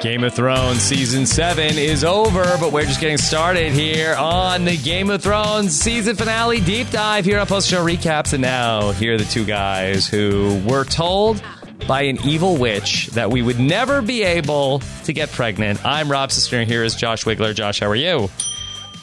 Game of Thrones season seven is over, but we're just getting started here on the Game of Thrones season finale deep dive here on Post Show Recaps. And now, here are the two guys who were told by an evil witch that we would never be able to get pregnant. I'm Rob Sister, and here is Josh Wigler. Josh, how are you?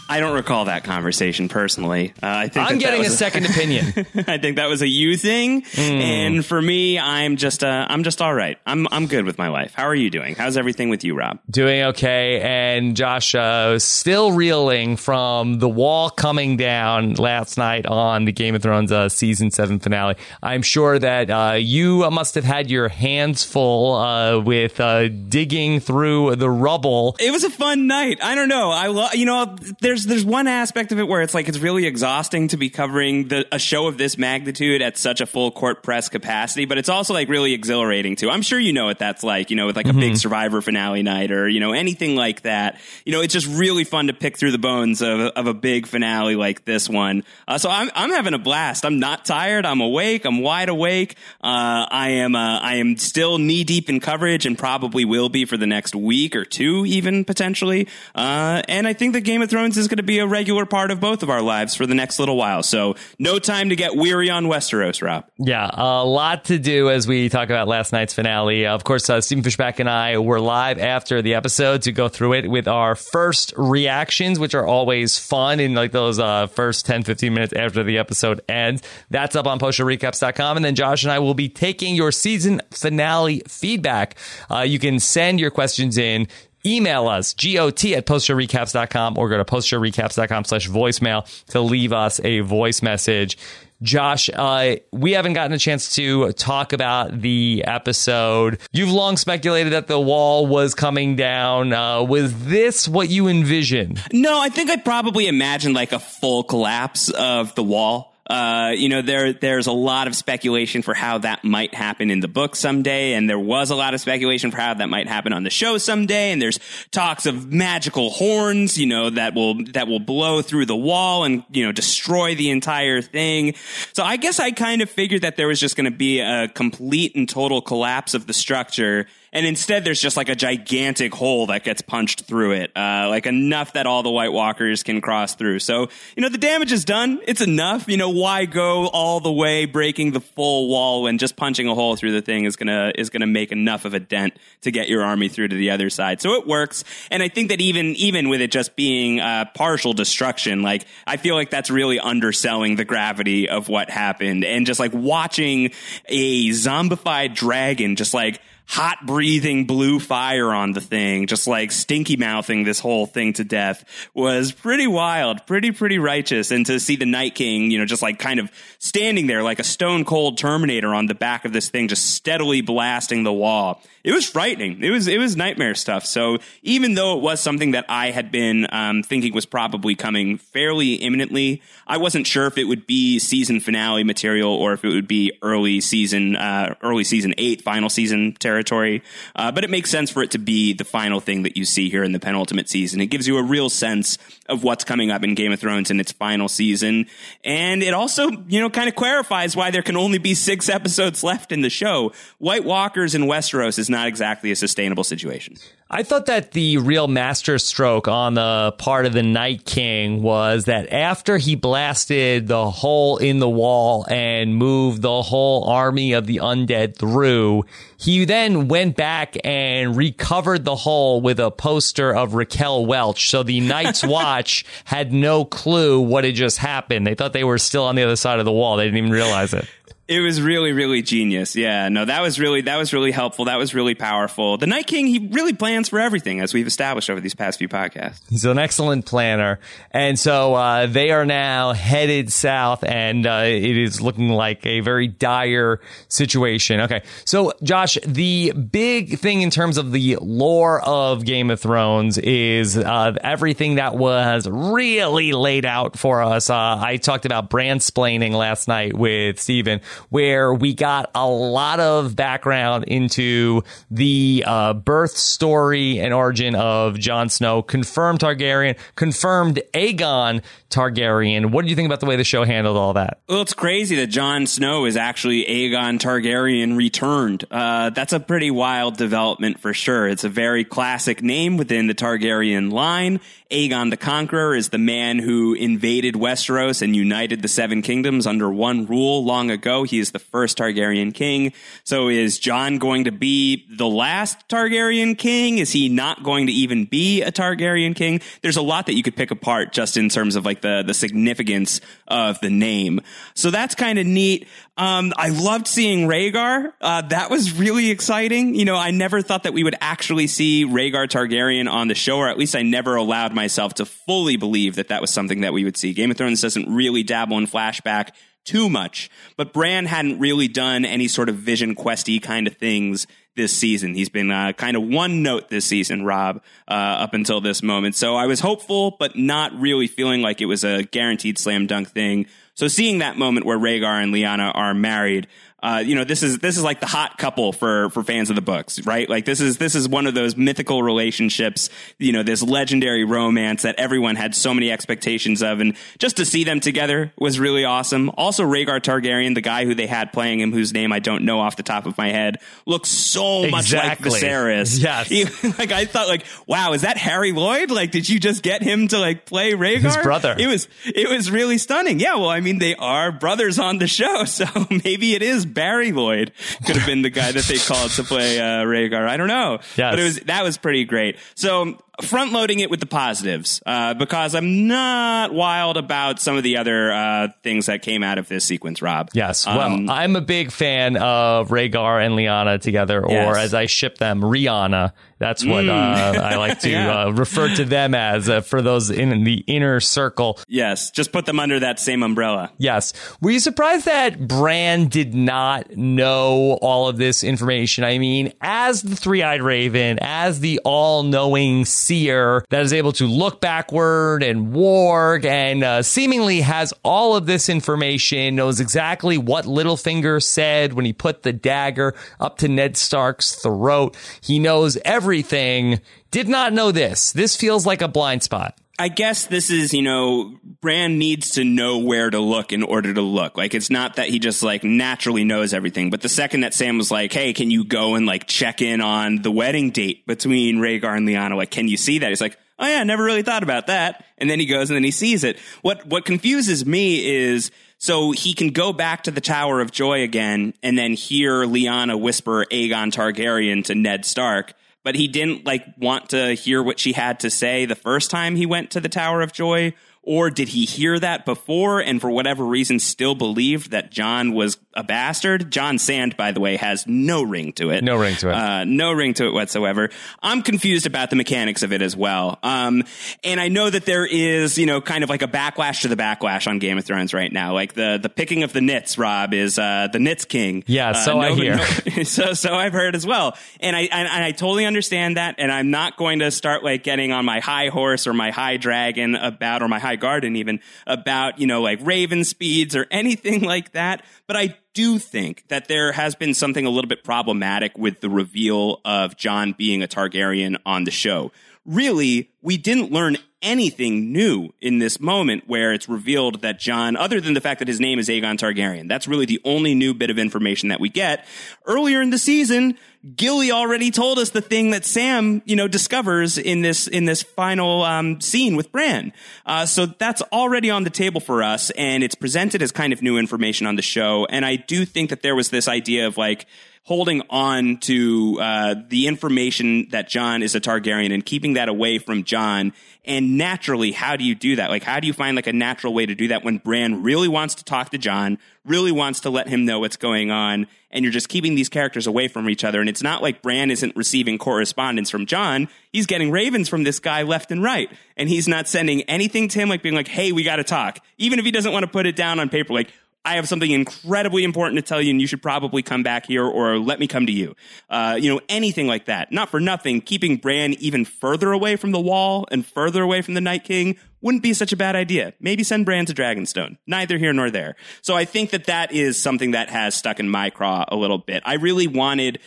I don't recall that conversation personally. Uh, I think I'm that getting that a second opinion. I think that was a you thing, and for me, I'm just uh, I'm just all right. I'm I'm good with my life. How are you doing? How's everything with you, Rob? Doing okay, and Josh uh, still reeling from the wall coming down last night on the Game of Thrones uh, season seven finale. I'm sure that uh, you must have had your hands full uh, with uh, digging through the rubble. It was a fun night. I don't know. I love you know. There's there's one aspect of it where it's like it's really exhausting to be covering the a show of this magnitude at such a full court press capacity, but it's also like really exhilarating too. I'm sure you know what that's like. You know, with like a big Survivor finale night or you know anything like that. You know, it's just really fun to pick through the bones of of a big finale like this one. Uh, so I'm I'm having a blast. I'm not tired. I'm awake. I'm wide awake. Uh, I am uh, I am still knee deep in coverage and probably will be for the next week or two, even potentially. Uh, and I think that Game of Thrones is going to be a regular part of both of our lives for the next little while. So no time to get weary on Westeros, Rob. Yeah, a lot to do as we talk about last night's finale. Of course, uh, Stephen Fishbach and I were live after the episode to go through it with our first reactions, which are always fun in like those uh, first 10, 15 minutes after the episode ends. That's up on postshowrecaps.com. And then Josh and I will be taking your season finale feedback. Uh, you can send your questions in email us got at postshowrecaps.com or go to postshowrecaps.com slash voicemail to leave us a voice message. Josh uh, we haven't gotten a chance to talk about the episode. You've long speculated that the wall was coming down. Uh, was this what you envisioned? No, I think I probably imagined like a full collapse of the wall. Uh, you know, there there's a lot of speculation for how that might happen in the book someday, and there was a lot of speculation for how that might happen on the show someday. And there's talks of magical horns, you know, that will that will blow through the wall and you know destroy the entire thing. So I guess I kind of figured that there was just going to be a complete and total collapse of the structure. And instead, there's just like a gigantic hole that gets punched through it, uh, like enough that all the White Walkers can cross through. So, you know, the damage is done. It's enough. You know, why go all the way breaking the full wall when just punching a hole through the thing is gonna is gonna make enough of a dent to get your army through to the other side. So it works. And I think that even even with it just being uh, partial destruction, like I feel like that's really underselling the gravity of what happened, and just like watching a zombified dragon just like hot breathing blue fire on the thing, just like stinky mouthing this whole thing to death was pretty wild, pretty, pretty righteous. And to see the Night King, you know, just like kind of standing there like a stone cold Terminator on the back of this thing, just steadily blasting the wall. It was frightening. It was, it was nightmare stuff. So even though it was something that I had been, um, thinking was probably coming fairly imminently, I wasn't sure if it would be season finale material or if it would be early season, uh, early season eight, final season territory. Uh, but it makes sense for it to be the final thing that you see here in the penultimate season. It gives you a real sense of what's coming up in Game of Thrones in its final season. And it also, you know, kind of clarifies why there can only be six episodes left in the show. White Walkers in Westeros is not exactly a sustainable situation. I thought that the real master stroke on the part of the Night King was that after he blasted the hole in the wall and moved the whole army of the undead through, he then went back and recovered the hole with a poster of Raquel Welch. So the Night's Watch had no clue what had just happened. They thought they were still on the other side of the wall. They didn't even realize it. It was really, really genius. Yeah, no, that was really that was really helpful. That was really powerful. The Night King, he really plans for everything, as we've established over these past few podcasts. He's an excellent planner. And so uh, they are now headed south, and uh, it is looking like a very dire situation. Okay. So, Josh, the big thing in terms of the lore of Game of Thrones is uh, everything that was really laid out for us. Uh, I talked about brand splaining last night with Stephen, where we got a lot of background into the uh, birth story and origin of Jon Snow, confirmed Targaryen, confirmed Aegon Targaryen. What do you think about the way the show handled all that? Well, it's crazy that Jon Snow is actually Aegon Targaryen returned. Uh, that's a pretty wild development for sure. It's a very classic name within the Targaryen line. Aegon the Conqueror is the man who invaded Westeros and united the Seven Kingdoms under one rule long ago. He is the first Targaryen king. So is Jon going to be the last Targaryen king? Is he not going to even be a Targaryen king? There's a lot that you could pick apart just in terms of like the, the significance of the name. So that's kind of neat. Um, I loved seeing Rhaegar. Uh, that was really exciting. You know, I never thought that we would actually see Rhaegar Targaryen on the show, or at least I never allowed myself to fully believe that that was something that we would see. Game of Thrones doesn't really dabble in flashback too much, but Bran hadn't really done any sort of vision questy kind of things this season. He's been uh, kind of one note this season, Rob, uh, up until this moment. So I was hopeful, but not really feeling like it was a guaranteed slam dunk thing. So seeing that moment where Rhaegar and Lyanna are married, uh, you know, this is this is like the hot couple for for fans of the books, right? Like this is this is one of those mythical relationships, you know, this legendary romance that everyone had so many expectations of, and just to see them together was really awesome. Also, Rhaegar Targaryen, the guy who they had playing him, whose name I don't know off the top of my head, looks so much like Viserys. Yes, he, like I thought, like wow, is that Harry Lloyd? Like, did you just get him to like play Rhaegar? His brother. It was it was really stunning. Yeah, well, I mean, they are brothers on the show, so maybe it is Barry Lloyd could have been the guy that they called to play uh, Rhaegar. I don't know, yes. but it was that was pretty great. So front loading it with the positives uh, because I'm not wild about some of the other uh, things that came out of this sequence, Rob. Yes. Well, um, I'm a big fan of Rhaegar and Lyanna together, or yes. as I ship them, Rihanna. That's what mm. uh, I like to yeah. Uh, refer to them as uh, for those in the inner circle. Yes. Just put them under that same umbrella. Yes. Were you surprised that Bran did not know all of this information? I mean, as the three eyed raven, as the all knowing seer that is able to look backward and warg and uh, seemingly has all of this information, knows exactly what Littlefinger said when he put the dagger up to Ned Stark's throat. He knows everything. Did not know this. This feels like a blind spot. I guess this is, you know, Bran needs to know where to look in order to look. Like, it's not that he just like naturally knows everything. But the second that Sam was like, Hey, can you go and like check in on the wedding date between Rhaegar and Lyanna? Like, can you see that? He's like, Oh yeah, never really thought about that. And then he goes and then he sees it. What, what confuses me is, so he can go back to the Tower of Joy again and then hear Lyanna whisper Aegon Targaryen to Ned Stark but he didn't like want to hear what she had to say the first time he went to the Tower of Joy or did he hear that before and for whatever reason still believed that Jon was a bastard? Jon Sand, by the way, has no ring to it. No ring to it. Uh, no ring to it whatsoever. I'm confused about the mechanics of it as well. Um, and I know that there is, you know, kind of like a backlash to the backlash on Game of Thrones right now. Like the, the picking of the nits, Rob, is uh, the nits king. Yeah, so uh, I hear. No, so, so I've heard as well. And I, and, and I totally understand that. And I'm not going to start like getting on my high horse or my high dragon about, or my high garden even about, you know, like Raven speeds or anything like that. But I do think that there has been something a little bit problematic with the reveal of Jon being a Targaryen on the show. Really, we didn't learn anything new in this moment where it's revealed that Jon, other than the fact that his name is Aegon Targaryen, that's really the only new bit of information that we get. Earlier in the season, Gilly already told us the thing that Sam, you know, discovers in this in this final um, scene with Bran. Uh, so that's already on the table for us, and it's presented as kind of new information on the show. And I do think that there was this idea of like holding on to uh, the information that Jon is a Targaryen and keeping that away from Jon. And naturally, how do you do that? Like, how do you find like a natural way to do that when Bran really wants to talk to Jon, really wants to let him know what's going on, and you're just keeping these characters away from each other? And it's not like Bran isn't receiving correspondence from Jon. He's getting ravens from this guy left and right. And he's not sending anything to him, like being like, hey, we got to talk. Even if he doesn't want to put it down on paper, like, I have something incredibly important to tell you, and you should probably come back here, or let me come to you. Uh, you know, anything like that. Not for nothing, keeping Bran even further away from the Wall and further away from the Night King wouldn't be such a bad idea. Maybe send Bran to Dragonstone. Neither here nor there. So I think that that is something that has stuck in my craw a little bit. I really wanted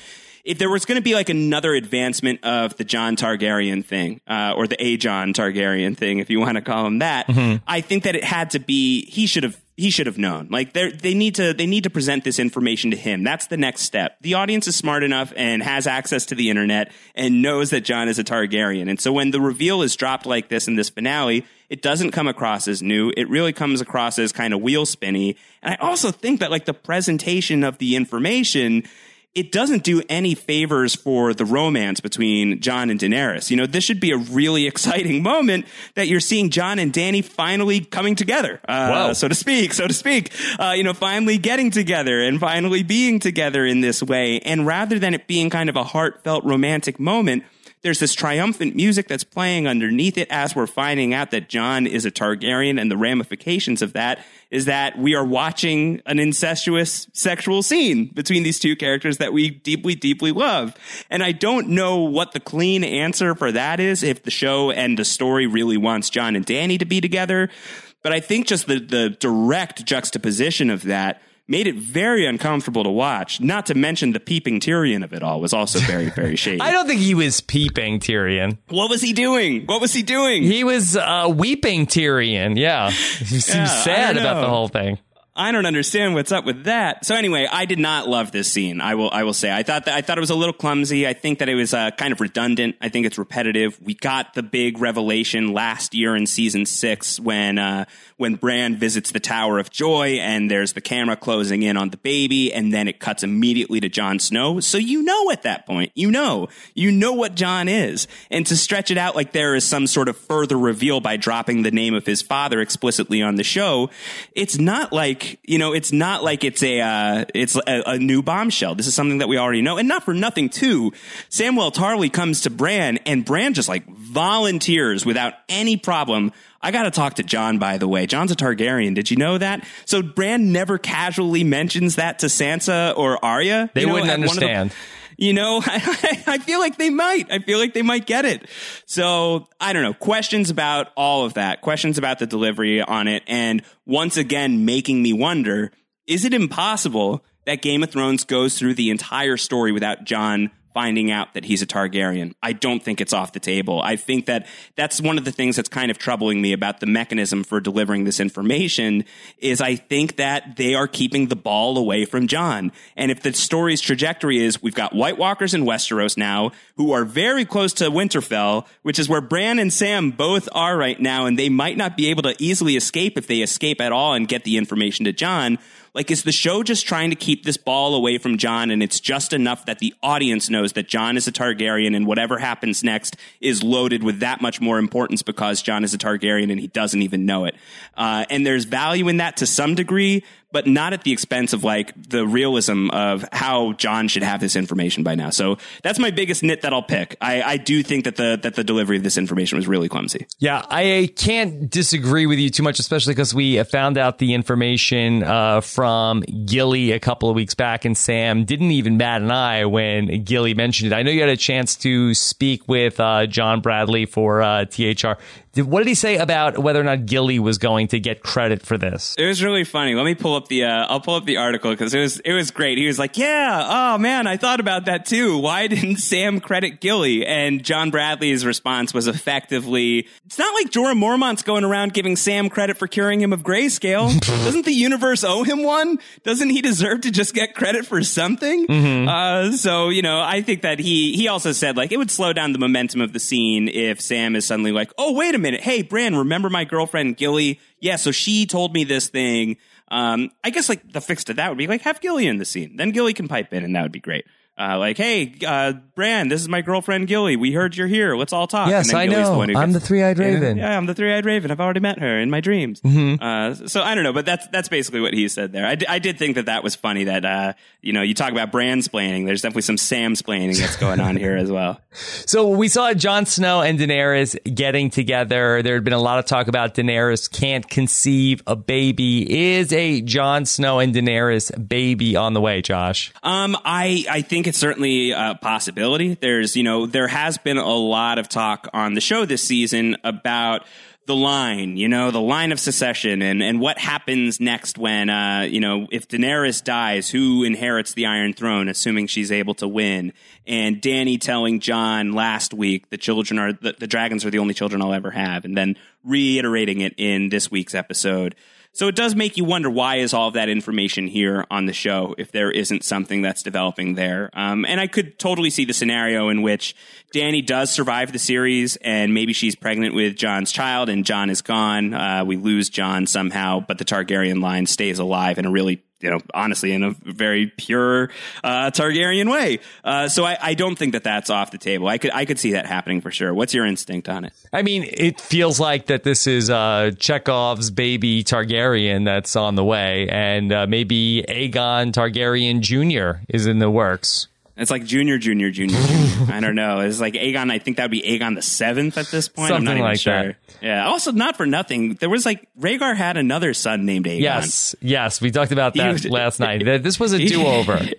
if there was going to be like another advancement of the Jon Targaryen thing, uh, or the Aegon Targaryen thing, if you want to call him that, mm-hmm. I think that it had to be, he should have, he should have known. Like they they need to, they need to present this information to him. That's the next step. The audience is smart enough and has access to the internet and knows that Jon is a Targaryen. And so when the reveal is dropped like this in this finale, it doesn't come across as new. It really comes across as kind of wheel spinny. And I also think that like the presentation of the information, it doesn't do any favors for the romance between Jon and Daenerys. You know, this should be a really exciting moment that you're seeing Jon and Dany finally coming together, uh, so to speak, so to speak. Uh, you know, finally getting together and finally being together in this way. And rather than it being kind of a heartfelt romantic moment, there's this triumphant music that's playing underneath it as we're finding out that Jon is a Targaryen and the ramifications of that is that we are watching an incestuous sexual scene between these two characters that we deeply, deeply love. And I don't know what the clean answer for that is if the show and the story really wants Jon and Dany to be together. But I think just the, the direct juxtaposition of that made it very uncomfortable to watch. Not to mention the peeping Tyrion of it all was also very, very shady. I don't think he was peeping Tyrion. What was he doing? What was he doing? He was uh, weeping Tyrion. Yeah, he was yeah, sad about the whole thing. I don't understand what's up with that. So anyway, I did not love this scene. I will I will say I thought that I thought it was a little clumsy. I think that it was uh, kind of redundant. I think it's repetitive. We got the big revelation last year in season six when uh, when Bran visits the Tower of Joy and there's the camera closing in on the baby, and then it cuts immediately to Jon Snow. So you know at that point, you know, you know what Jon is, and to stretch it out like there is some sort of further reveal by dropping the name of his father explicitly on the show, it's not like you know, it's not like it's a uh, it's a, a, new bombshell. This is something that we already know, and not for nothing too. Samwell Tarly comes to Bran, and Bran just like volunteers without any problem. I got to talk to Jon, by the way. Jon's a Targaryen. Did you know that? So Bran never casually mentions that to Sansa or Arya. They you know, wouldn't understand. You know, I, I feel like they might. I feel like they might get it. So I don't know. Questions about all of that. Questions about the delivery on it. And once again, making me wonder, is it impossible that Game of Thrones goes through the entire story without Jon finding out that he's a Targaryen. I don't think it's off the table. I think that that's one of the things that's kind of troubling me about the mechanism for delivering this information is I think that they are keeping the ball away from Jon. And if the story's trajectory is we've got White Walkers in Westeros now who are very close to Winterfell, which is where Bran and Sam both are right now, and they might not be able to easily escape if they escape at all and get the information to Jon like, is the show just trying to keep this ball away from Jon and it's just enough that the audience knows that Jon is a Targaryen and whatever happens next is loaded with that much more importance because Jon is a Targaryen and he doesn't even know it. Uh, and there's value in that to some degree, but not at the expense of like the realism of how Jon should have this information by now. So that's my biggest nit that I'll pick. I, I do think that the that the delivery of this information was really clumsy. Yeah, I can't disagree with you too much, especially because we found out the information uh, from Gilly a couple of weeks back, and Sam didn't even bat an eye when Gilly mentioned it. I know you had a chance to speak with uh, John Bradley for uh, THR. What did he say about whether or not Gilly was going to get credit for this? It was really funny. Let me pull up the uh, I'll pull up the article because it was it was great. He was like, "Yeah, oh man, I thought about that too. Why didn't Sam credit Gilly?" And John Bradley's response was effectively, "It's not like Jorah Mormont's going around giving Sam credit for curing him of grayscale. Doesn't the universe owe him one? Doesn't he deserve to just get credit for something?" Mm-hmm. Uh, so you know, I think that he he also said like it would slow down the momentum of the scene if Sam is suddenly like, "Oh wait a minute. Hey, Bran, remember my girlfriend Gilly? Yeah, so she told me this thing. Um, I guess like the fix to that would be like have Gilly in the scene. Then Gilly can pipe in and that would be great. Uh, like, hey, uh, Bran, this is my girlfriend Gilly. We heard you're here. Let's all talk. Yes, I Gilly's know. who I'm the three-eyed raven. Yeah, I'm the three-eyed raven. I've already met her in my dreams. Mm-hmm. Uh, so I don't know, but that's that's basically what he said there. I, d- I did think that that was funny. That uh, you know, you talk about brand splaining. There's definitely some Sam splaining that's going on here as well. So we saw Jon Snow and Daenerys getting together. There had been a lot of talk about Daenerys can't conceive a baby. Is a Jon Snow and Daenerys baby on the way, Josh? Um, I I think it's certainly a possibility. There's you know there has been a lot of talk on the show this season about the line, you know, the line of secession and, and what happens next when, uh, you know, if Daenerys dies, who inherits the Iron Throne, assuming she's able to win? And Dany telling Jon last week the children are, the, the dragons are the only children I'll ever have. And then reiterating it in this week's episode. So it does make you wonder why is all of that information here on the show if there isn't something that's developing there. Um, and I could totally see the scenario in which Dany does survive the series and maybe she's pregnant with Jon's child and Jon is gone. Uh, we lose Jon somehow, but the Targaryen line stays alive in a really you know, honestly, in a very pure uh, Targaryen way. Uh, so I, I don't think that that's off the table. I could I could see that happening for sure. What's your instinct on it? I mean, it feels like that this is uh, Chekhov's baby Targaryen that's on the way, and uh, maybe Aegon Targaryen Jr. is in the works. It's like junior, junior, junior, junior. I don't know. It's like Aegon. I think that would be Aegon the seventh at this point. I'm not Something even like sure. that. Yeah. Also, not for nothing. There was like Rhaegar had another son named Aegon. Yes, yes, we talked about that was- last night. This was a do-over.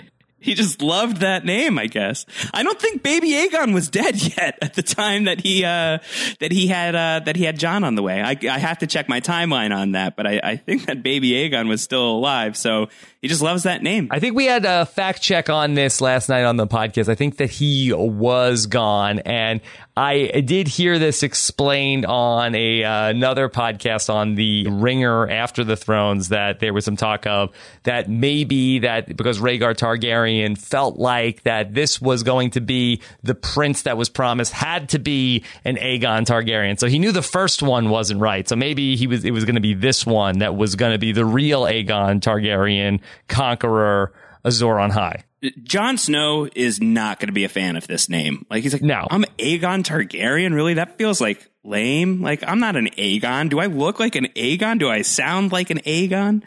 He just loved that name, I guess. I don't think baby Aegon was dead yet at the time that he uh, that he had uh, that he had Jon on the way. I, I have to check my timeline on that, but I, I think that baby Aegon was still alive. So he just loves that name. I think we had a fact check on this last night on the podcast. I think that he was gone, and I did hear this explained on a uh, another podcast on the Ringer After the Thrones that there was some talk of that maybe that because Rhaegar Targaryen felt like that this was going to be the prince that was promised had to be an Aegon Targaryen. So he knew the first one wasn't right. So maybe he was it was going to be this one that was going to be the real Aegon Targaryen conqueror Azor Ahai. Jon Snow is not going to be a fan of this name. Like he's like, No. I'm Aegon Targaryen. Really, that feels like lame. Like I'm not an Aegon. Do I look like an Aegon? Do I sound like an Aegon?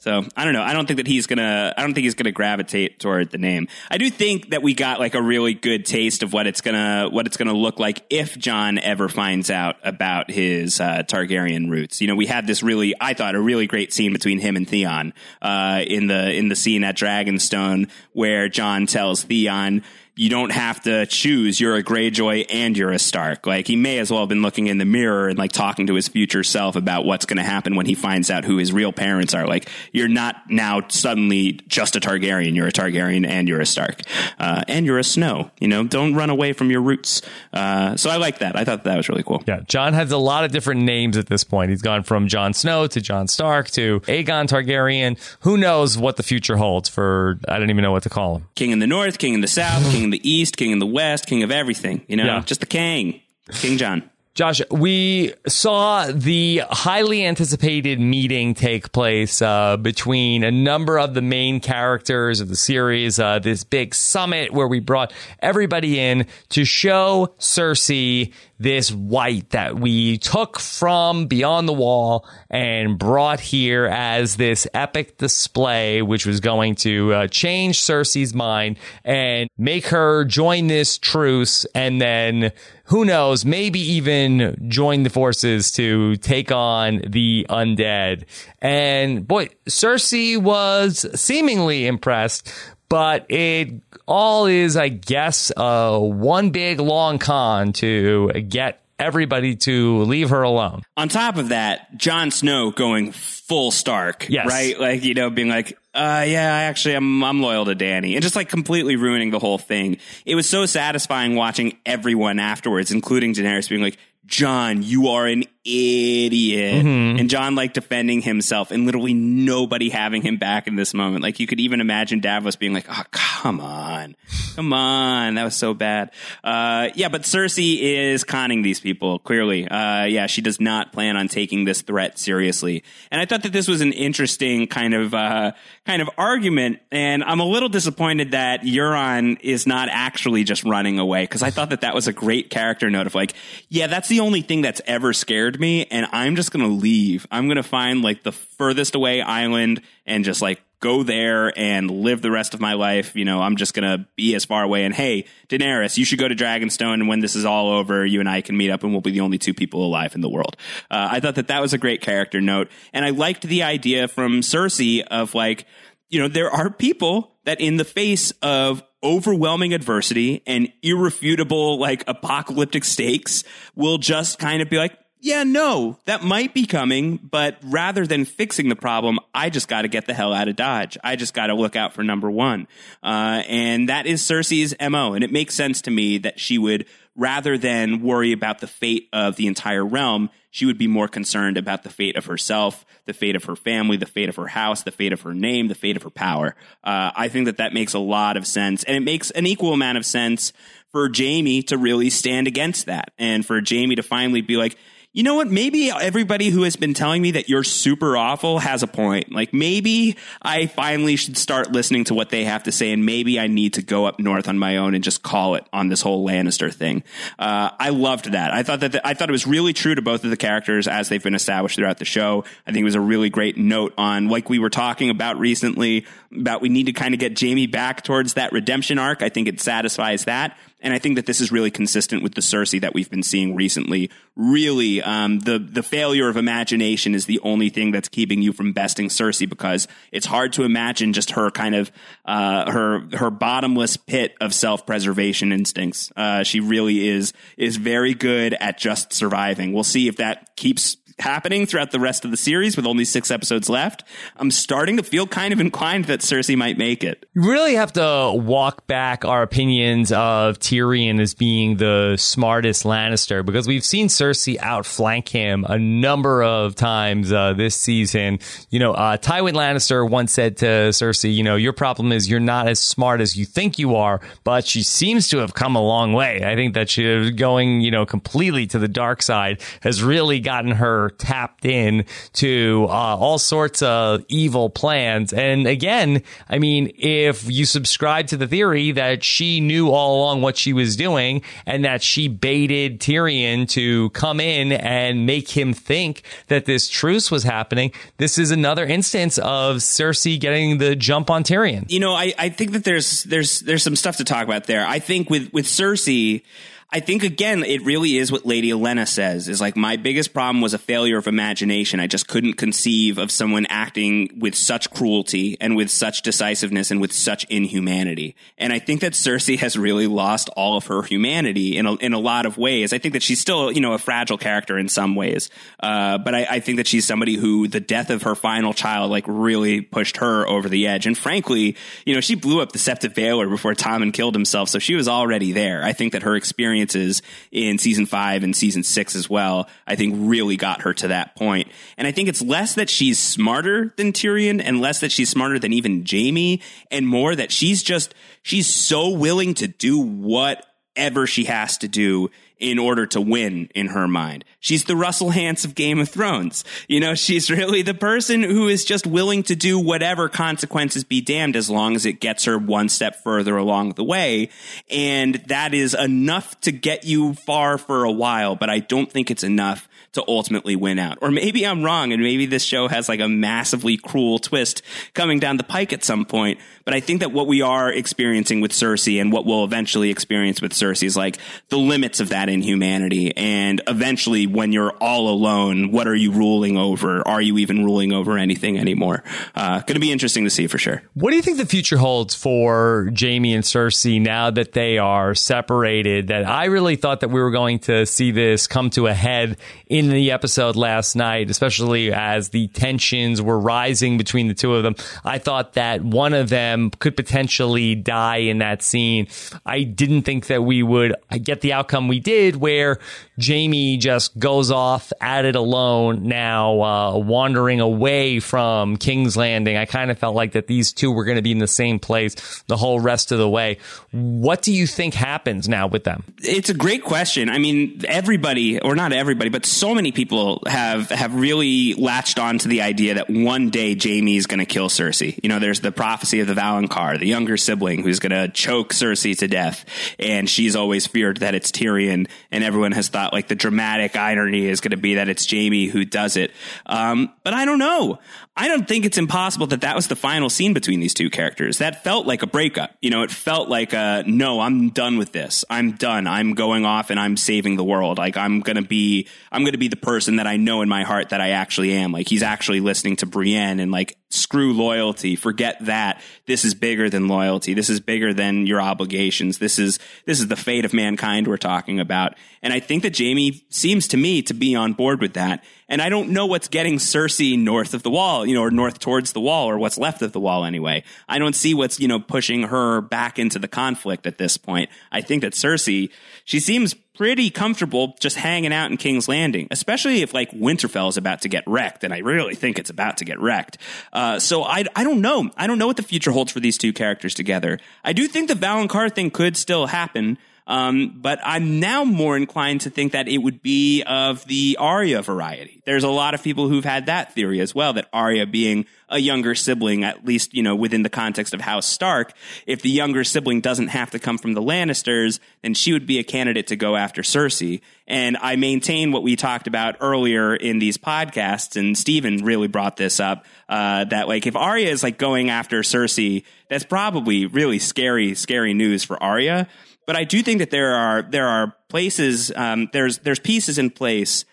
So I don't know. I don't think that he's gonna. I don't think he's gonna gravitate toward the name. I do think that we got like a really good taste of what it's gonna what it's gonna look like if Jon ever finds out about his uh, Targaryen roots. You know, we had this really, I thought, a really great scene between him and Theon uh, in the in the scene at Dragonstone where Jon tells Theon. You don't have to choose. You're a Greyjoy and you're a Stark. Like he may as well have been looking in the mirror and like talking to his future self about what's going to happen when he finds out who his real parents are. Like you're not now suddenly just a Targaryen. You're a Targaryen and you're a Stark, uh, and you're a Snow. You know, don't run away from your roots. Uh, so I like that. I thought that was really cool. Yeah, Jon has a lot of different names at this point. He's gone from Jon Snow to Jon Stark to Aegon Targaryen. Who knows what the future holds for? I don't even know what to call him. King in the North, King in the South, King in the East, King in the West, King of everything. You know, Yeah. just the King, King John. Josh, we saw the highly anticipated meeting take place uh, between a number of the main characters of the series. Uh, this big summit where we brought everybody in to show Cersei this white that we took from beyond the wall and brought here as this epic display, which was going to uh, change Cersei's mind and make her join this truce and then who knows, maybe even join the forces to take on the undead. And boy, Cersei was seemingly impressed, but it all is, I guess, uh, one big long con to get everybody to leave her alone. On top of that, Jon Snow going full Stark, Yes. right? Like you know, being like, uh, yeah, actually, I'm I'm loyal to Dany, and just like completely ruining the whole thing. It was so satisfying watching everyone afterwards, including Daenerys, being like, Jon, you are an idiot. And Jon like defending himself and literally nobody having him back in this moment. Like you could even imagine Davos being like, oh, come on. Come on. That was so bad. Uh, yeah, but Cersei is conning these people, clearly. Uh, yeah, she does not plan on taking this threat seriously. And I thought that this was an interesting kind of, uh, kind of argument. And I'm a little disappointed that Euron is not actually just running away because I thought that that was a great character note of like, yeah, that's the only thing that's ever scared me. And I'm just to leave. I'm to find like the furthest away island and just like go there and live the rest of my life. You know, I'm just going to be as far away. And hey, Daenerys, you should go to Dragonstone. And when this is all over, you and I can meet up and we'll be the only two people alive in the world. Uh, I thought that that was a great character note. And I liked the idea from Cersei of like, you know, there are people that in the face of overwhelming adversity and irrefutable, like apocalyptic stakes will just kind of be like, yeah, no, that might be coming, but rather than fixing the problem, I just got to get the hell out of Dodge. I just got to look out for number one. Uh, and that is Cersei's MO. And it makes sense to me that she would, rather than worry about the fate of the entire realm, she would be more concerned about the fate of herself, the fate of her family, the fate of her house, the fate of her name, the fate of her power. Uh, I think that that makes a lot of sense. And it makes an equal amount of sense for Jaime to really stand against that and for Jaime to finally be like, you know what? Maybe everybody who has been telling me that you're super awful has a point. Like maybe I finally should start listening to what they have to say, and maybe I need to go up north on my own and just call it on this whole Lannister thing. Uh, I loved that. I thought that the, I thought it was really true to both of the characters as they've been established throughout the show. I think it was a really great note on like we were talking about recently about we need to kind of get Jaime back towards that redemption arc. I think it satisfies that. And I think that this is really consistent with the Cersei that we've been seeing recently. Really, um, the the failure of imagination is the only thing that's keeping you from besting Cersei because it's hard to imagine just her kind of uh, her her bottomless pit of self preservation instincts. Uh, she really is is very good at just surviving. We'll see if that keeps happening throughout the rest of the series with only six episodes left. I'm starting to feel kind of inclined that Cersei might make it. You really have to walk back our opinions of Tyrion as being the smartest Lannister because we've seen Cersei outflank him a number of times uh, this season. You know, uh, Tywin Lannister once said to Cersei, you know, your problem is you're not as smart as you think you are, but she seems to have come a long way. I think that she going, you know, completely to the dark side has really gotten her tapped in to uh, all sorts of evil plans. And again, I mean, if you subscribe to the theory that she knew all along what she was doing and that she baited Tyrion to come in and make him think that this truce was happening, this is another instance of Cersei getting the jump on Tyrion. You know, I, I think that there's there's there's some stuff to talk about there. I think with with Cersei. I think again, it really is what Lady Olenna says is like my biggest problem was a failure of imagination. I just couldn't conceive of someone acting with such cruelty and with such decisiveness and with such inhumanity. And I think that Cersei has really lost all of her humanity in a, in a lot of ways. I think that she's still, you know, a fragile character in some ways. Uh, but I, I think that she's somebody who the death of her final child like really pushed her over the edge. And frankly, you know, she blew up the Sept of Baelor before Tommen killed himself. So she was already there. I think that her experience experiences in season five and season six as well, I think really got her to that point. And I think it's less that she's smarter than Tyrion and less that she's smarter than even Jaime and more that she's just, she's so willing to do whatever she has to do in order to win in her mind. She's the Russell Hantz of Game of Thrones. You know, she's really the person who is just willing to do whatever consequences be damned as long as it gets her one step further along the way. And that is enough to get you far for a while, but I don't think it's enough to ultimately win out. Or maybe I'm wrong and maybe this show has like a massively cruel twist coming down the pike at some point. But I think that what we are experiencing with Cersei and what we'll eventually experience with Cersei is like the limits of that inhumanity. And eventually when you're all alone, what are you ruling over? Are you even ruling over anything anymore? Uh, going to be interesting to see for sure. What do you think the future holds for Jaime and Cersei now that they are separated? That I really thought that we were going to see this come to a head the episode last night, especially as the tensions were rising between the two of them. I thought that one of them could potentially die in that scene. I didn't think that we would get the outcome we did did where Jaime just goes off at it alone now, uh, wandering away from King's Landing. I kind of felt like that these two were going to be in the same place the whole rest of the way. What do you think happens now with them? It's a great question. I mean, everybody, or not everybody, but so many people have have really latched on to the idea that one day Jaime is going to kill Cersei. You know, there's the prophecy of the Valonqar, the younger sibling who's going to choke Cersei to death, and she's always feared that it's Tyrion, and everyone has thought like the dramatic irony is going to be that it's Jaime who does it. Um, but I don't know. I don't think it's impossible that that was the final scene between these two characters. That felt like a breakup. You know, it felt like a no, I'm done with this. I'm done. I'm going off and I'm saving the world. Like I'm going to be I'm going to be the person that I know in my heart that I actually am. Like he's actually listening to Brienne and like screw loyalty. Forget that. This is bigger than loyalty. This is bigger than your obligations. This is this is the fate of mankind we're talking about. And I think that Jaime seems to me to be on board with that. And I don't know what's getting Cersei north of the wall, you know, or north towards the wall, or what's left of the wall anyway. I don't see what's, you know, pushing her back into the conflict at this point. I think that Cersei, she seems pretty comfortable just hanging out in King's Landing, especially if like Winterfell is about to get wrecked, and I really think it's about to get wrecked. Uh, so I, I don't know. I don't know what the future holds for these two characters together. I do think the Valonqar thing could still happen. Um, but I'm now more inclined to think that it would be of the Arya variety. There's a lot of people who've had that theory as well, that Arya being a younger sibling, at least, you know, within the context of House Stark, if the younger sibling doesn't have to come from the Lannisters, then she would be a candidate to go after Cersei. And I maintain what we talked about earlier in these podcasts, and Stephen really brought this up, uh, that like if Arya is like going after Cersei, that's probably really scary, scary news for Arya. But I do think that there are there are places um, there's there's pieces in place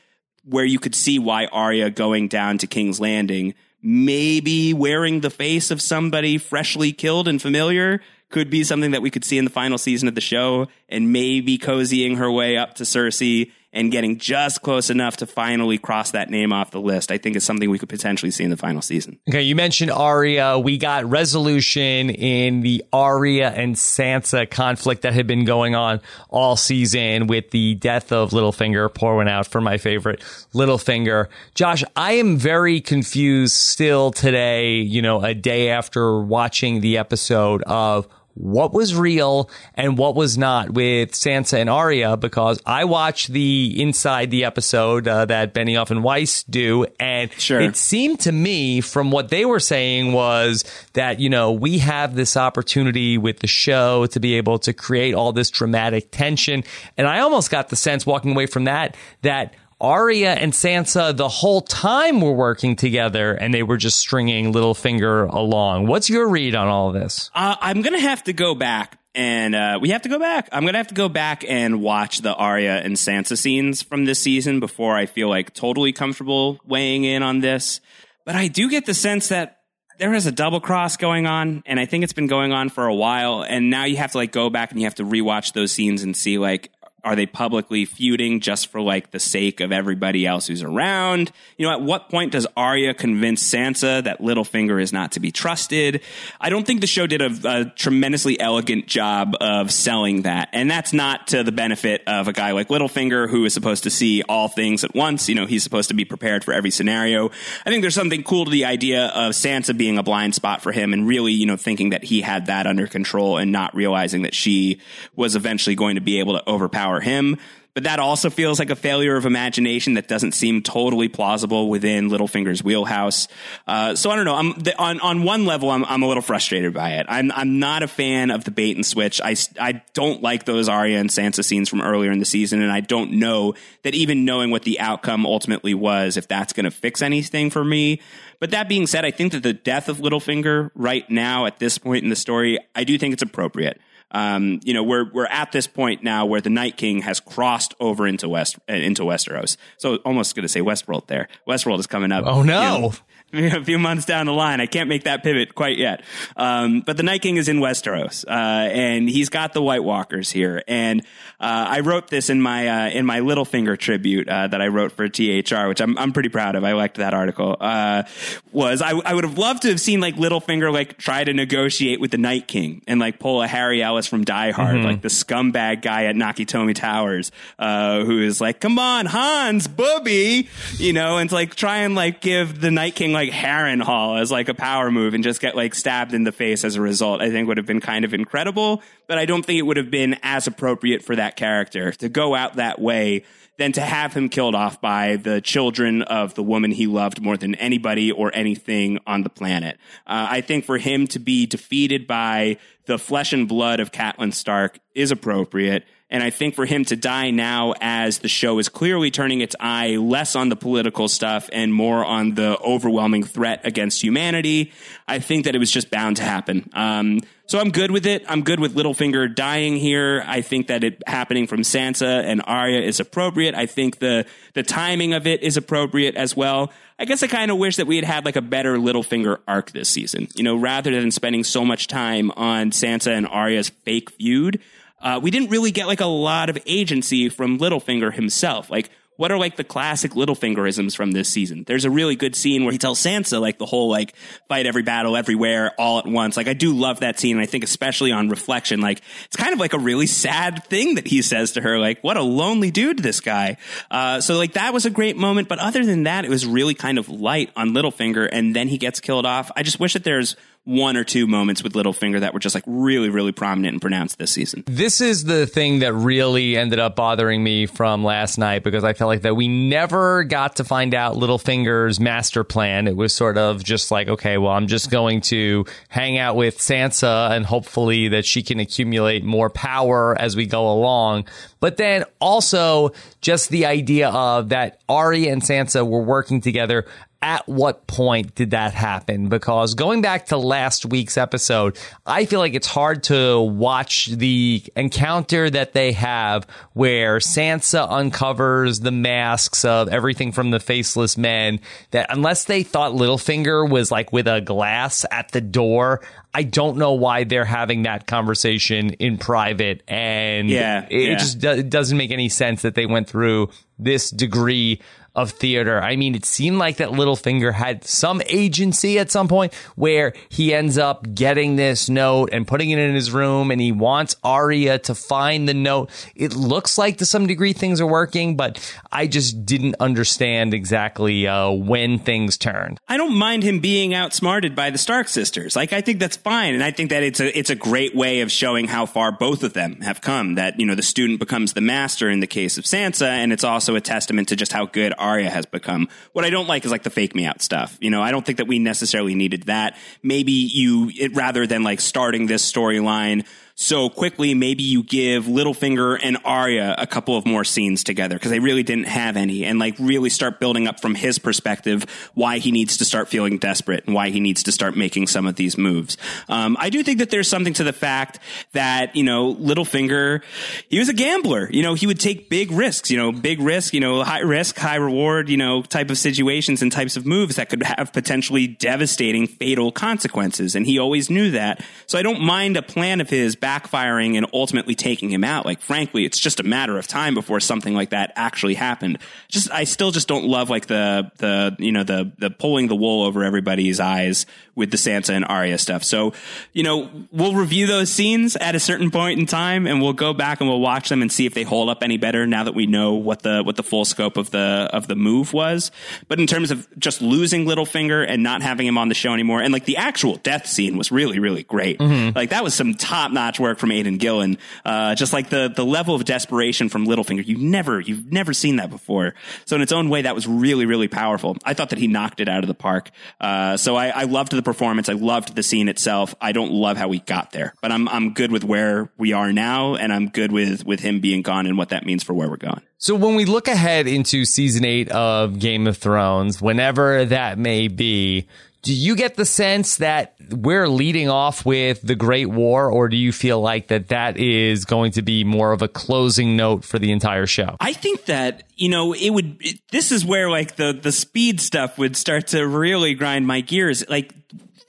where you could see why Arya going down to King's Landing, maybe wearing the face of somebody freshly killed and familiar, could be something that we could see in the final season of the show, and maybe cozying her way up to Cersei and getting just close enough to finally cross that name off the list, I think is something we could potentially see in the final season. Okay, you mentioned Arya. We got resolution in the Arya and Sansa conflict that had been going on all season with the death of Littlefinger. Pour one out for my favorite Littlefinger. Josh, I am very confused still today, you know, a day after watching the episode of what was real and what was not with Sansa and Arya because I watched the inside the episode uh, that Benioff and Weiss do, and sure. it seemed to me from what they were saying was that you know we have this opportunity with the show to be able to create all this dramatic tension, and I almost got the sense walking away from that that Arya and Sansa the whole time were working together and they were just stringing Littlefinger along. What's your read on all this? Uh, I'm going to have to go back and uh, we have to go back. I'm to have to go back and watch the Arya and Sansa scenes from this season before I feel like totally comfortable weighing in on this. But I do get the sense that there is a double cross going on, and I think it's been going on for a while. And now you have to like go back and you have to rewatch those scenes and see like, are they publicly feuding just for like the sake of everybody else who's around? You know, at what point does Arya convince Sansa that Littlefinger is not to be trusted? I don't think the show did a, a, tremendously elegant job of selling that. And that's not to the benefit of a guy like Littlefinger who is supposed to see all things at once. You know, he's supposed to be prepared for every scenario. I think there's something cool to the idea of Sansa being a blind spot for him and really, you know, thinking that he had that under control and not realizing that she was eventually going to be able to overpower him. But that also feels like a failure of imagination that doesn't seem totally plausible within Littlefinger's wheelhouse. Uh, so I don't know. I'm the, on on one level, I'm I'm a little frustrated by it. I'm I'm not a fan of the bait and switch. I I don't like those Arya and Sansa scenes from earlier in the season, and I don't know that even knowing what the outcome ultimately was, if that's going to fix anything for me. But that being said, I think that the death of Littlefinger right now at this point in the story, I do think it's appropriate um, you know, we're we're at this point now where the Night King has crossed over into West uh, into Westeros. So almost going to say Westworld there. Westworld is coming up. Oh no. You know, a few months down the line. I can't make that pivot quite yet. Um, but the Night King is in Westeros, uh, and he's got the White Walkers here. And uh, I wrote this in my uh, in my Littlefinger tribute uh, that I wrote for THR, which I'm I'm pretty proud of. I liked that article. Uh, was I, I would have loved to have seen like Littlefinger like try to negotiate with the Night King and like pull a Harry Ellis from Die Hard, mm-hmm. like the scumbag guy at Nakatomi Towers, uh, who is like, "Come on, Hans, booby," you know, and to like try and like give the Night King like Harrenhal as like a power move and just get like stabbed in the face as a result. I think would have been kind of incredible, but I don't think it would have been as appropriate for that character to go out that way than to have him killed off by the children of the woman he loved more than anybody or anything on the planet. Uh, I think for him to be defeated by the flesh and blood of Catelyn Stark is appropriate. And I think for him to die now, as the show is clearly turning its eye less on the political stuff and more on the overwhelming threat against humanity, I think that it was just bound to happen. Um, so I'm good with it. I'm good with Littlefinger dying here. I think that it happening from Sansa and Arya is appropriate. I think the the timing of it is appropriate as well. I guess I kind of wish that we had had like a better Littlefinger arc this season. You know, rather than spending so much time on Sansa and Arya's fake feud uh, we didn't really get like a lot of agency from Littlefinger himself. Like, what are like the classic Littlefingerisms from this season? There's a really good scene where he tells Sansa like the whole like fight every battle everywhere all at once. Like I do love that scene. and I think especially on reflection, like it's kind of like a really sad thing that he says to her. Like what a lonely dude this guy. Uh, so like that was a great moment. But other than that, it was really kind of light on Littlefinger, and then he gets killed off. I just wish that there's one or two moments with Littlefinger that were just like really, really prominent and pronounced this season. This is the thing that really ended up bothering me from last night because I felt like that we never got to find out Littlefinger's master plan. It was sort of just like, okay, well, I'm just going to hang out with Sansa and hopefully that she can accumulate more power as we go along. But then also just the idea of that Arya and Sansa were working together at what point did that happen? Because going back to last week's episode, I feel like it's hard to watch the encounter that they have where Sansa uncovers the masks of everything from the faceless men that unless they thought Littlefinger was like with a glass at the door, I don't know why they're having that conversation in private. And yeah, it, yeah. just do- doesn't make any sense that they went through this degree of theater. I mean, it seemed like that Littlefinger had some agency at some point where he ends up getting this note and putting it in his room and he wants Arya to find the note. It looks like to some degree things are working, but I just didn't understand exactly uh, when things turned. I don't mind him being outsmarted by the Stark sisters. Like, I think that's fine. And I think that it's a, it's a great way of showing how far both of them have come. That, you know, the student becomes the master in the case of Sansa. And it's also a testament to just how good Arya has become. What I don't like is like the fake me out stuff. You know, I don't think that we necessarily needed that. Maybe you, it, rather than like starting this storyline so quickly, maybe you give Littlefinger and Arya a couple of more scenes together because they really didn't have any and like really start building up from his perspective why he needs to start feeling desperate and why he needs to start making some of these moves. Um, I do think that there's something to the fact that, you know, Littlefinger, he was a gambler. You know, he would take big risks, you know, big risk, you know, high risk, high reward, you know, type of situations and types of moves that could have potentially devastating, fatal consequences. And he always knew that. So I don't mind a plan of his backfiring and ultimately taking him out. Like, frankly, it's just a matter of time before something like that actually happened. Just, I still just don't love like the, the, you know, the, the pulling the wool over everybody's eyes with the Sansa and Arya stuff. So, you know, we'll review those scenes at a certain point in time and we'll go back and we'll watch them and see if they hold up any better now that we know what the, what the full scope of the, of the move was. But in terms of just losing Littlefinger and not having him on the show anymore, and like the actual death scene was really, really great. Mm-hmm. Like that was some top notch work from Aidan Gillen. Uh, just like the, the level of desperation from Littlefinger. You've never, you've never seen that before. So in its own way, that was really, really powerful. I thought that he knocked it out of the park. Uh, so I, I loved the performance. I loved the scene itself. I don't love how we got there, but I'm I'm good with where we are now, and I'm good with with him being gone and what that means for where we're going. So when we look ahead into season eight of Game of Thrones, whenever that may be, do you get the sense that we're leading off with the Great War, or do you feel like that that is going to be more of a closing note for the entire show? I think that you know it would. It, this is where like the the speed stuff would start to really grind my gears. Like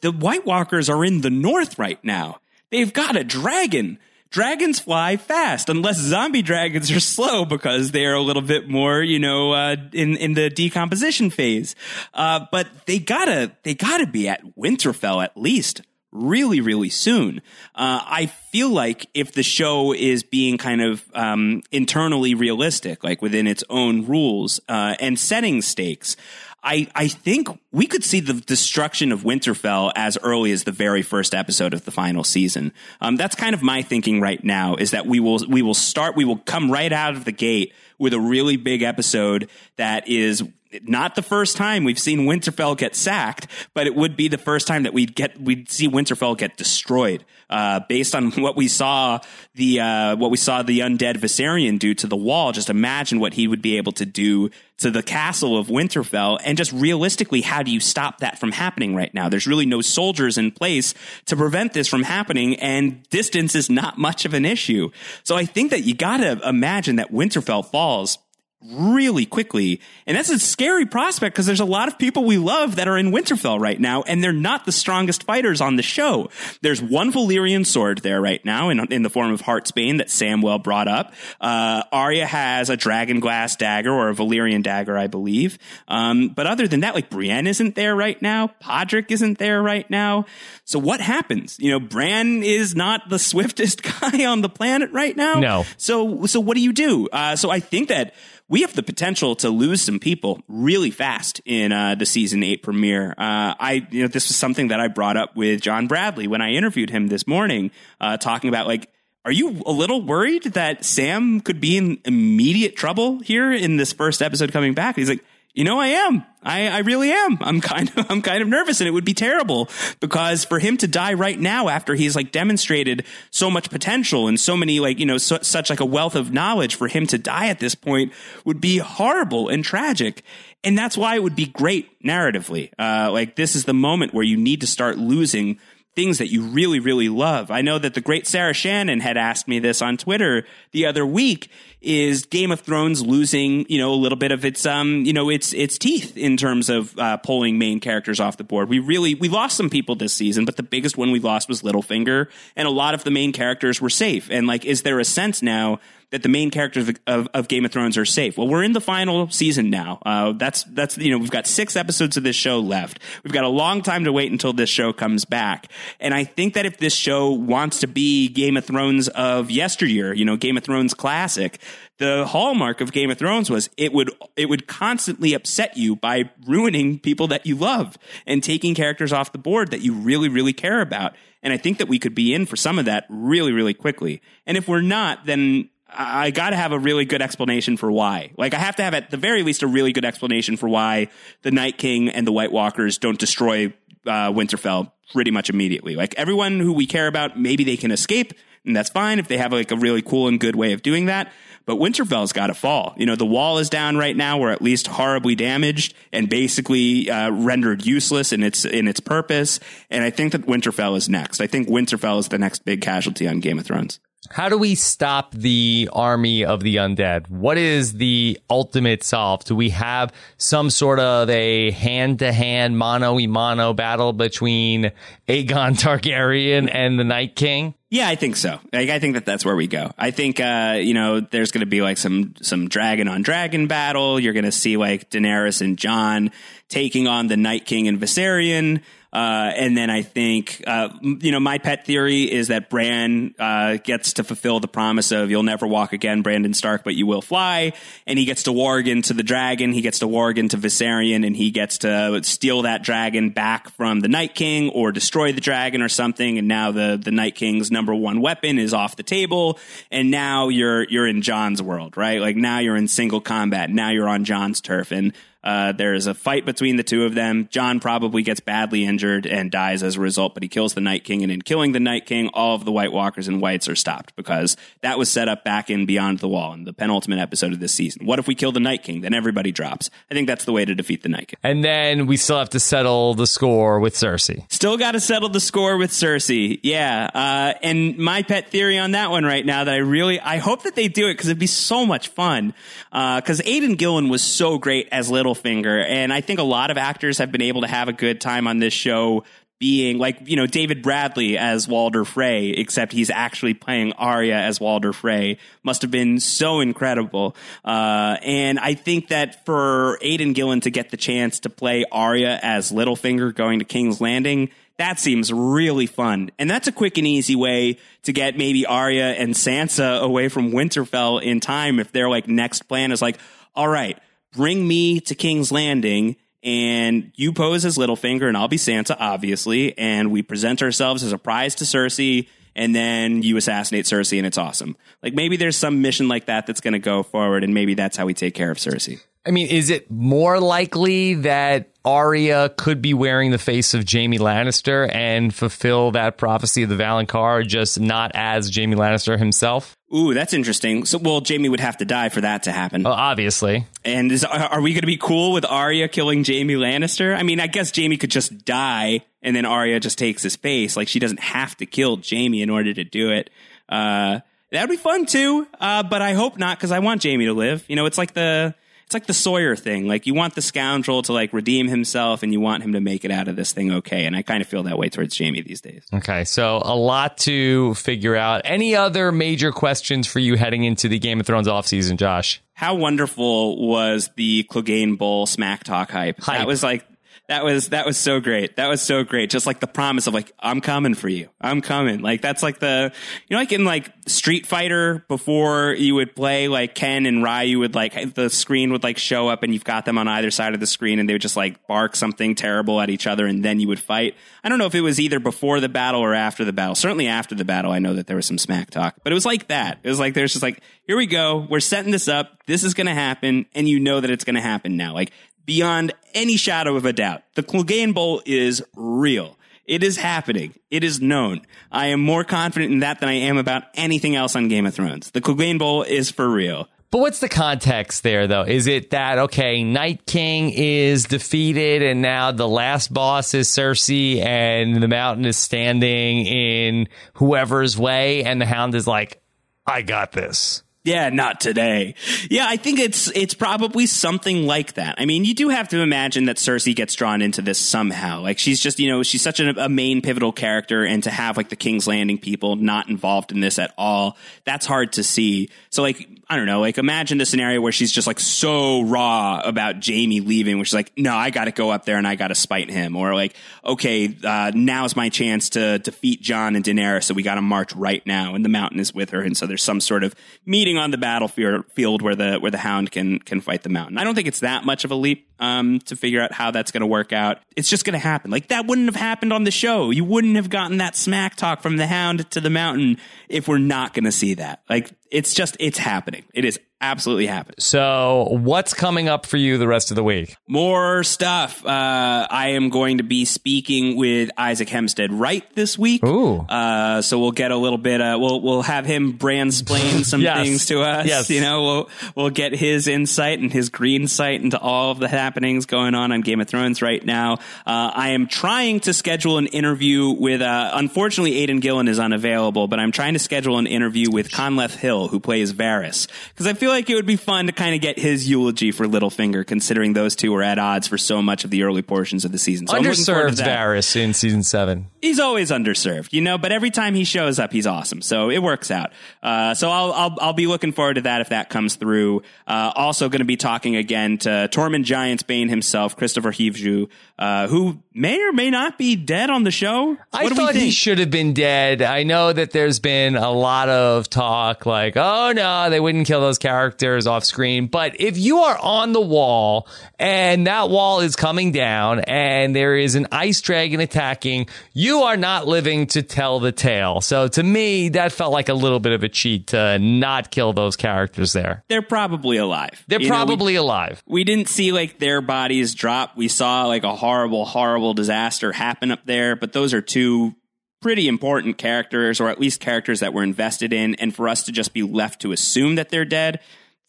the White Walkers are in the north right now. They've got a dragon. Dragons fly fast, unless zombie dragons are slow because they are a little bit more, you know, uh, in in the decomposition phase. Uh, but they gotta they gotta be at Winterfell at least really, really soon. Uh, I feel like if the show is being kind of um, internally realistic, like within its own rules uh, and setting stakes, I, I think we could see the destruction of Winterfell as early as the very first episode of the final season. Um, that's kind of my thinking right now is that we will we will start we will come right out of the gate with a really big episode that is not the first time we've seen Winterfell get sacked, but it would be the first time that we'd get we'd see Winterfell get destroyed. Uh, based on what we saw the uh, what we saw the undead Viserion do to the wall, just imagine what he would be able to do to the castle of Winterfell, and just realistically, how do you stop that from happening right now? There's really no soldiers in place to prevent this from happening, and distance is not much of an issue. So I think that you got to imagine that Winterfell falls really quickly. And that's a scary prospect because there's a lot of people we love that are in Winterfell right now, and they're not the strongest fighters on the show. There's one Valyrian sword there right now in, in the form of Heartsbane that Samwell brought up. Uh, Arya has a dragon glass dagger or a Valyrian dagger, I believe. Um, but other than that, like Brienne isn't there right now. Podrick isn't there right now. So what happens? You know, Bran is not the swiftest guy on the planet right now. No. So, so what do you do? Uh, so I think that we have the potential to lose some people really fast in uh, the season eight premiere. Uh, I, you know, this was something that I brought up with John Bradley when I interviewed him this morning, uh, talking about like, are you a little worried that Sam could be in immediate trouble here in this first episode coming back? He's like, you know, I am. I, I really am. I'm kind of, I'm kind of nervous and it would be terrible because for him to die right now after he's like demonstrated so much potential and so many like, you know, such like a wealth of knowledge for him to die at this point would be horrible and tragic. And that's why it would be great narratively. Uh, like this is the moment where you need to start losing things that you really, really love. I know that the great Sarah Shannon had asked me this on Twitter the other week is Game of Thrones losing, you know, a little bit of its, um, you know, its its teeth in terms of uh, pulling main characters off the board. We really we lost some people this season, but the biggest one we lost was Littlefinger, and a lot of the main characters were safe. And like, is there a sense now that the main characters of, of, of, Game of Thrones are safe. Well, we're in the final season now. Uh, that's that's you know we've got six episodes of this show left. We've got a long time to wait until this show comes back. And I think that if this show wants to be Game of Thrones of yesteryear, you know, Game of Thrones classic, the hallmark of Game of Thrones was it would it would constantly upset you by ruining people that you love and taking characters off the board that you really really care about. And I think that we could be in for some of that really really quickly. And if we're not, then I got to have a really good explanation for why. Like, I have to have at the very least a really good explanation for why the Night King and the White Walkers don't destroy uh, Winterfell pretty much immediately. Like, everyone who we care about, maybe they can escape, and that's fine if they have like a really cool and good way of doing that. But Winterfell's got to fall. You know, the wall is down right now. We're at least horribly damaged and basically uh, rendered useless in its in its purpose. And I think that Winterfell is next. I think Winterfell is the next big casualty on Game of Thrones. How do we stop the army of the undead? What is the ultimate solve? Do we have some sort of a hand to hand, mano y mano battle between Aegon Targaryen and the Night King? Yeah, I think so. Like, I think that that's where we go. I think, uh, you know, there's going to be like some, some dragon on dragon battle. You're going to see like Daenerys and Jon taking on the Night King and Viserion. Uh, and then I think, uh, you know, my pet theory is that Bran uh, gets to fulfill the promise of "You'll never walk again, Brandon Stark, but you will fly," and he gets to warg into the dragon. He gets to warg into Viserion, and he gets to steal that dragon back from the Night King or destroy the dragon or something. And now the the Night King's number one weapon is off the table, and now you're you're in Jon's world, right? Like now you're in single combat. Now you're on Jon's turf, and uh, there is a fight between the two of them. Jon probably gets badly injured and dies as a result, but he kills the Night King. And in killing the Night King, all of the White Walkers and Whites are stopped because that was set up back in Beyond the Wall in the penultimate episode of this season. What if we kill the Night King? Then everybody drops. I think that's the way to defeat the Night King. And then we still have to settle the score with Cersei. Still got to settle the score with Cersei. Yeah. Uh, and my pet theory on that one right now that I really, I hope that they do it because it'd be so much fun. Because uh, Aidan Gillen was so great as Littlefinger, and I think a lot of actors have been able to have a good time on this show being like you know David Bradley as Walder Frey, except he's actually playing Arya as Walder Frey, must have been so incredible. Uh, and I think that for Aidan Gillen to get the chance to play Arya as Littlefinger going to King's Landing, that seems really fun. And that's a quick and easy way to get maybe Arya and Sansa away from Winterfell in time if their like next plan is like, all right, bring me to King's Landing and you pose as Littlefinger and I'll be Sansa, obviously, and we present ourselves as a prize to Cersei, and then you assassinate Cersei, and it's awesome. Like maybe there's some mission like that that's going to go forward, and maybe that's how we take care of Cersei. I mean, is it more likely that Arya could be wearing the face of Jaime Lannister and fulfill that prophecy of the Valonqar, just not as Jaime Lannister himself? Ooh, that's interesting. So, well, Jaime would have to die for that to happen. Well, obviously. And is, are we going to be cool with Arya killing Jaime Lannister? I mean, I guess Jaime could just die and then Arya just takes his face. Like she doesn't have to kill Jaime in order to do it. Uh, that'd be fun too. Uh, but I hope not because I want Jaime to live. You know, it's like the it's like the Sawyer thing. Like you want the scoundrel to like redeem himself and you want him to make it out of this thing okay. And I kind of feel that way towards Jaime these days. Okay. So a lot to figure out. Any other major questions for you heading into the Game of Thrones off season, Josh? How wonderful was the Clegane Bowl smack talk hype? hype. That was like that was that was so great. That was so great. Just like the promise of like I'm coming for you. I'm coming. Like that's like the you know like in like Street Fighter before you would play like Ken and Ryu would like the screen would like show up and you've got them on either side of the screen and they would just like bark something terrible at each other and then you would fight. I don't know if it was either before the battle or after the battle. Certainly after the battle, I know that there was some smack talk, but it was like that. It was like there's just like here we go. We're setting this up. This is going to happen and you know that it's going to happen now. Like beyond any shadow of a doubt. The Clegane Bowl is real. It is happening. It is known. I am more confident in that than I am about anything else on Game of Thrones. The Clegane Bowl is for real. But what's the context there, though? Is it that, okay, Night King is defeated and now the last boss is Cersei and the mountain is standing in whoever's way and the hound is like, I got this? Yeah, not today. Yeah, I think it's it's probably something like that. I mean, you do have to imagine that Cersei gets drawn into this somehow. Like she's just, you know, she's such a, a, main pivotal character and to have like the King's Landing people not involved in this at all, that's hard to see. So like I don't know, like imagine the scenario where she's just like so raw about Jaime leaving, which is like, no, I got to go up there and I got to spite him, or like, okay, uh, now's my chance to defeat Jon and Daenerys, so we got to march right now, and the mountain is with her, and so there's some sort of meeting on the battlefield where the where the Hound can can fight the mountain. I don't think it's that much of a leap um, to figure out how that's going to work out. It's just going to happen. Like that wouldn't have happened on the show. You wouldn't have gotten that smack talk from the Hound to the mountain if we're not going to see that. Like it's just it's happening. It is absolutely happening. So, what's coming up for you the rest of the week? More stuff. Uh, I am going to be speaking with Isaac Hempstead Wright this week. Ooh. Uh, so we'll get a little bit. Uh, we'll we'll have him brandsplain some yes. things to us. Yes. You know, we'll we'll get his insight and his green sight into all of the happenings going on on Game of Thrones right now. Uh, I am trying to schedule an interview with. Uh, unfortunately, Aidan Gillen is unavailable, but I'm trying to schedule an interview with Conleth Hill, who plays Varys, because I feel like it would be fun to kind of get his eulogy for Littlefinger, considering those two were at odds for so much of the early portions of the season. So underserved Varys in season seven. He's always underserved, you know, but every time he shows up, he's awesome. So it works out. Uh, so I'll, I'll, I'll be looking forward to that if that comes through. Uh, also going to be talking again to Tormund Giantsbane himself, Kristofer Hivju, uh, who may or may not be dead on the show. What I thought he should have been dead. I know that there's been a lot of talk like, oh no, they wouldn't kill those characters off screen. But if you are on the wall and that wall is coming down and there is an ice dragon attacking, you are not living to tell the tale. So to me, that felt like a little bit of a cheat to not kill those characters there. They're probably alive. They're you probably know, we, alive. We didn't see like their bodies drop. We saw like a horrible, horrible disaster happen up there, but those are two pretty important characters, or at least characters that we're invested in. And for us to just be left to assume that they're dead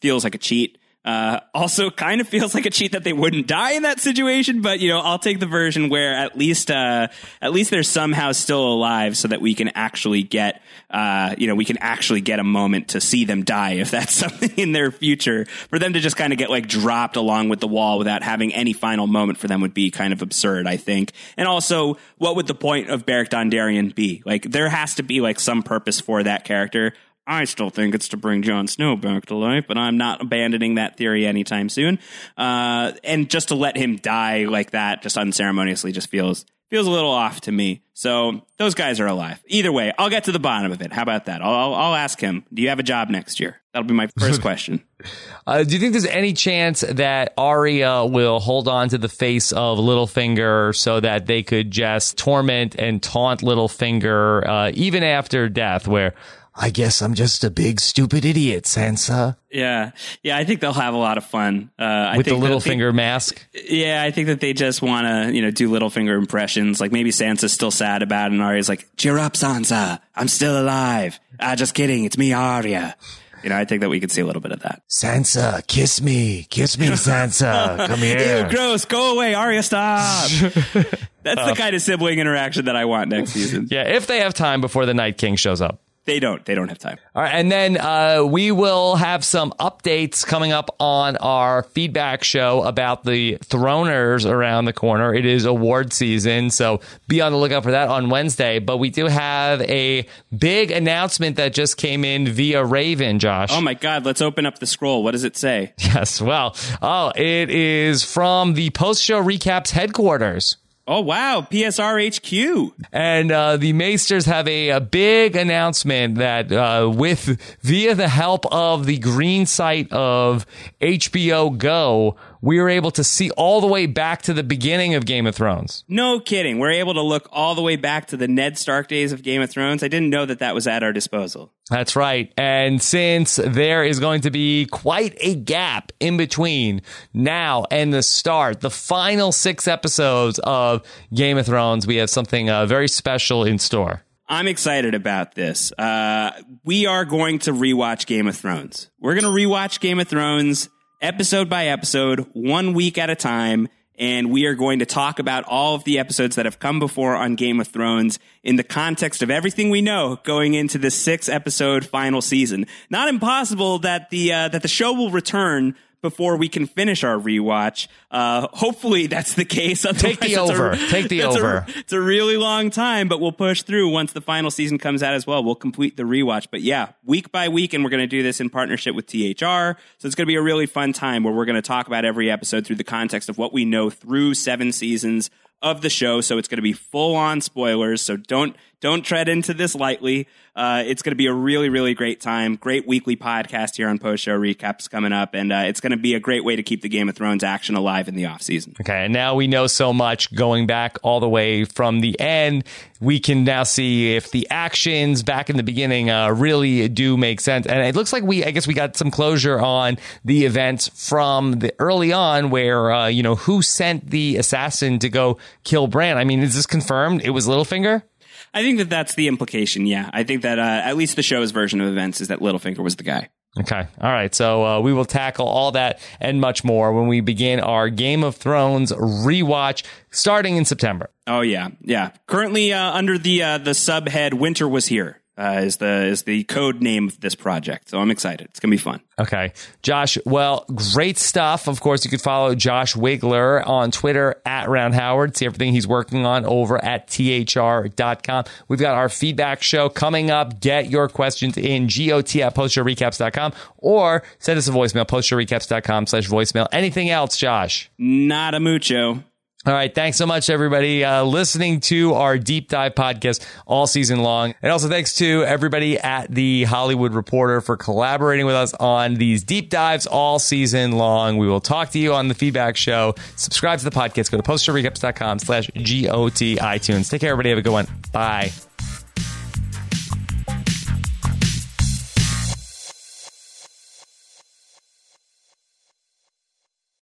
feels like a cheat. Uh, also, kind of feels like a cheat that they wouldn't die in that situation, but you know, I'll take the version where at least uh, at least they're somehow still alive, so that we can actually get uh, you know we can actually get a moment to see them die if that's something in their future. For them to just kind of get like dropped along with the wall without having any final moment for them would be kind of absurd, I think. And also, what would the point of Beric Dondarrion be? Like, there has to be like some purpose for that character. I still think it's to bring Jon Snow back to life, but I'm not abandoning that theory anytime soon. Uh, and just to let him die like that, just unceremoniously, just feels feels a little off to me. So those guys are alive. Either way, I'll get to the bottom of it. How about that? I'll, I'll ask him. Do you have a job next year? That'll be my first question. Uh, do you think there's any chance that Arya will hold on to the face of Littlefinger so that they could just torment and taunt Littlefinger uh, even after death? Where I guess I'm just a big stupid idiot, Sansa. Yeah, yeah. I think they'll have a lot of fun uh, with the Littlefinger mask. Yeah, I think that they just want to, you know, do Littlefinger impressions. Like maybe Sansa's still sad about it, and Arya's like, "Cheer up, Sansa! I'm still alive." Ah, just kidding. It's me, Arya. You know, I think that we could see a little bit of that. Sansa, kiss me, kiss me, Sansa. Come here. Ew, gross. Go away, Arya. Stop. That's the kind of sibling interaction that I want next season. Yeah, if they have time before the Night King shows up. They don't. They don't have time. All right, and then uh, we will have some updates coming up on our feedback show about the Throners around the corner. It is award season, so be on the lookout for that on Wednesday. But we do have a big announcement that just came in via Raven, Josh. Oh my God! Let's open up the scroll. What does it say? Yes. Well, oh, it is from the post show recaps headquarters. Oh wow, PSR HQ. And uh, the Maesters have a, a big announcement that uh, with via the help of the green sight of HBO Go, we were able to see all the way back to the beginning of Game of Thrones. No kidding. We're able to look all the way back to the Ned Stark days of Game of Thrones. I didn't know that that was at our disposal. That's right. And since there is going to be quite a gap in between now and the start, the final six episodes of Game of Thrones, we have something uh, very special in store. I'm excited about this. Uh, we are going to rewatch Game of Thrones. We're going to rewatch Game of Thrones episode by episode, one week at a time. And we are going to talk about all of the episodes that have come before on Game of Thrones in the context of everything we know going into the six episode final season. Not impossible that the, uh, that the show will return before we can finish our rewatch. Uh, hopefully that's the case. Take the over. A, Take the over. A, it's a really long time, but we'll push through once the final season comes out as well. We'll complete the rewatch. But yeah, week by week, and we're going to do this in partnership with THR. So it's going to be a really fun time where we're going to talk about every episode through the context of what we know through seven seasons of the show. So it's going to be full on spoilers. So don't don't tread into this lightly. Uh, it's going to be a really, really great time. Great weekly podcast here on Post Show Recaps coming up. And uh, it's going to be a great way to keep the Game of Thrones action alive in the off season. Okay. And now we know so much going back all the way from the end. We can now see if the actions back in the beginning uh, really do make sense. And it looks like we, I guess we got some closure on the events from the early on where, uh, you know, who sent the assassin to go kill Bran. I mean, is this confirmed? It was Littlefinger? I think that that's the implication. Yeah, I think that uh, at least the show's version of events is that Littlefinger was the guy. Okay. All right. So uh, we will tackle all that and much more when we begin our Game of Thrones rewatch starting in September. Oh yeah, yeah. Currently uh, under the uh, the subhead "Winter was here." Uh, is the is the code name of this project. So I'm excited. It's gonna be fun. Okay, Josh. Well, great stuff. Of course, you can follow Josh Wigler on Twitter at Round Howard. See everything he's working on over at thr.com. We've got our feedback show coming up. Get your questions in got at postshowrecaps.com or send us a voicemail postshowrecaps.com slash voicemail. Anything else, Josh? Not a mucho. All right. Thanks so much, everybody, uh, listening to our deep dive podcast all season long. And also thanks to everybody at the Hollywood Reporter for collaborating with us on these deep dives all season long. We will talk to you on the feedback show. Subscribe to the podcast. Go to postshowrecaps.com slash GOT iTunes. Take care, everybody. Have a good one. Bye.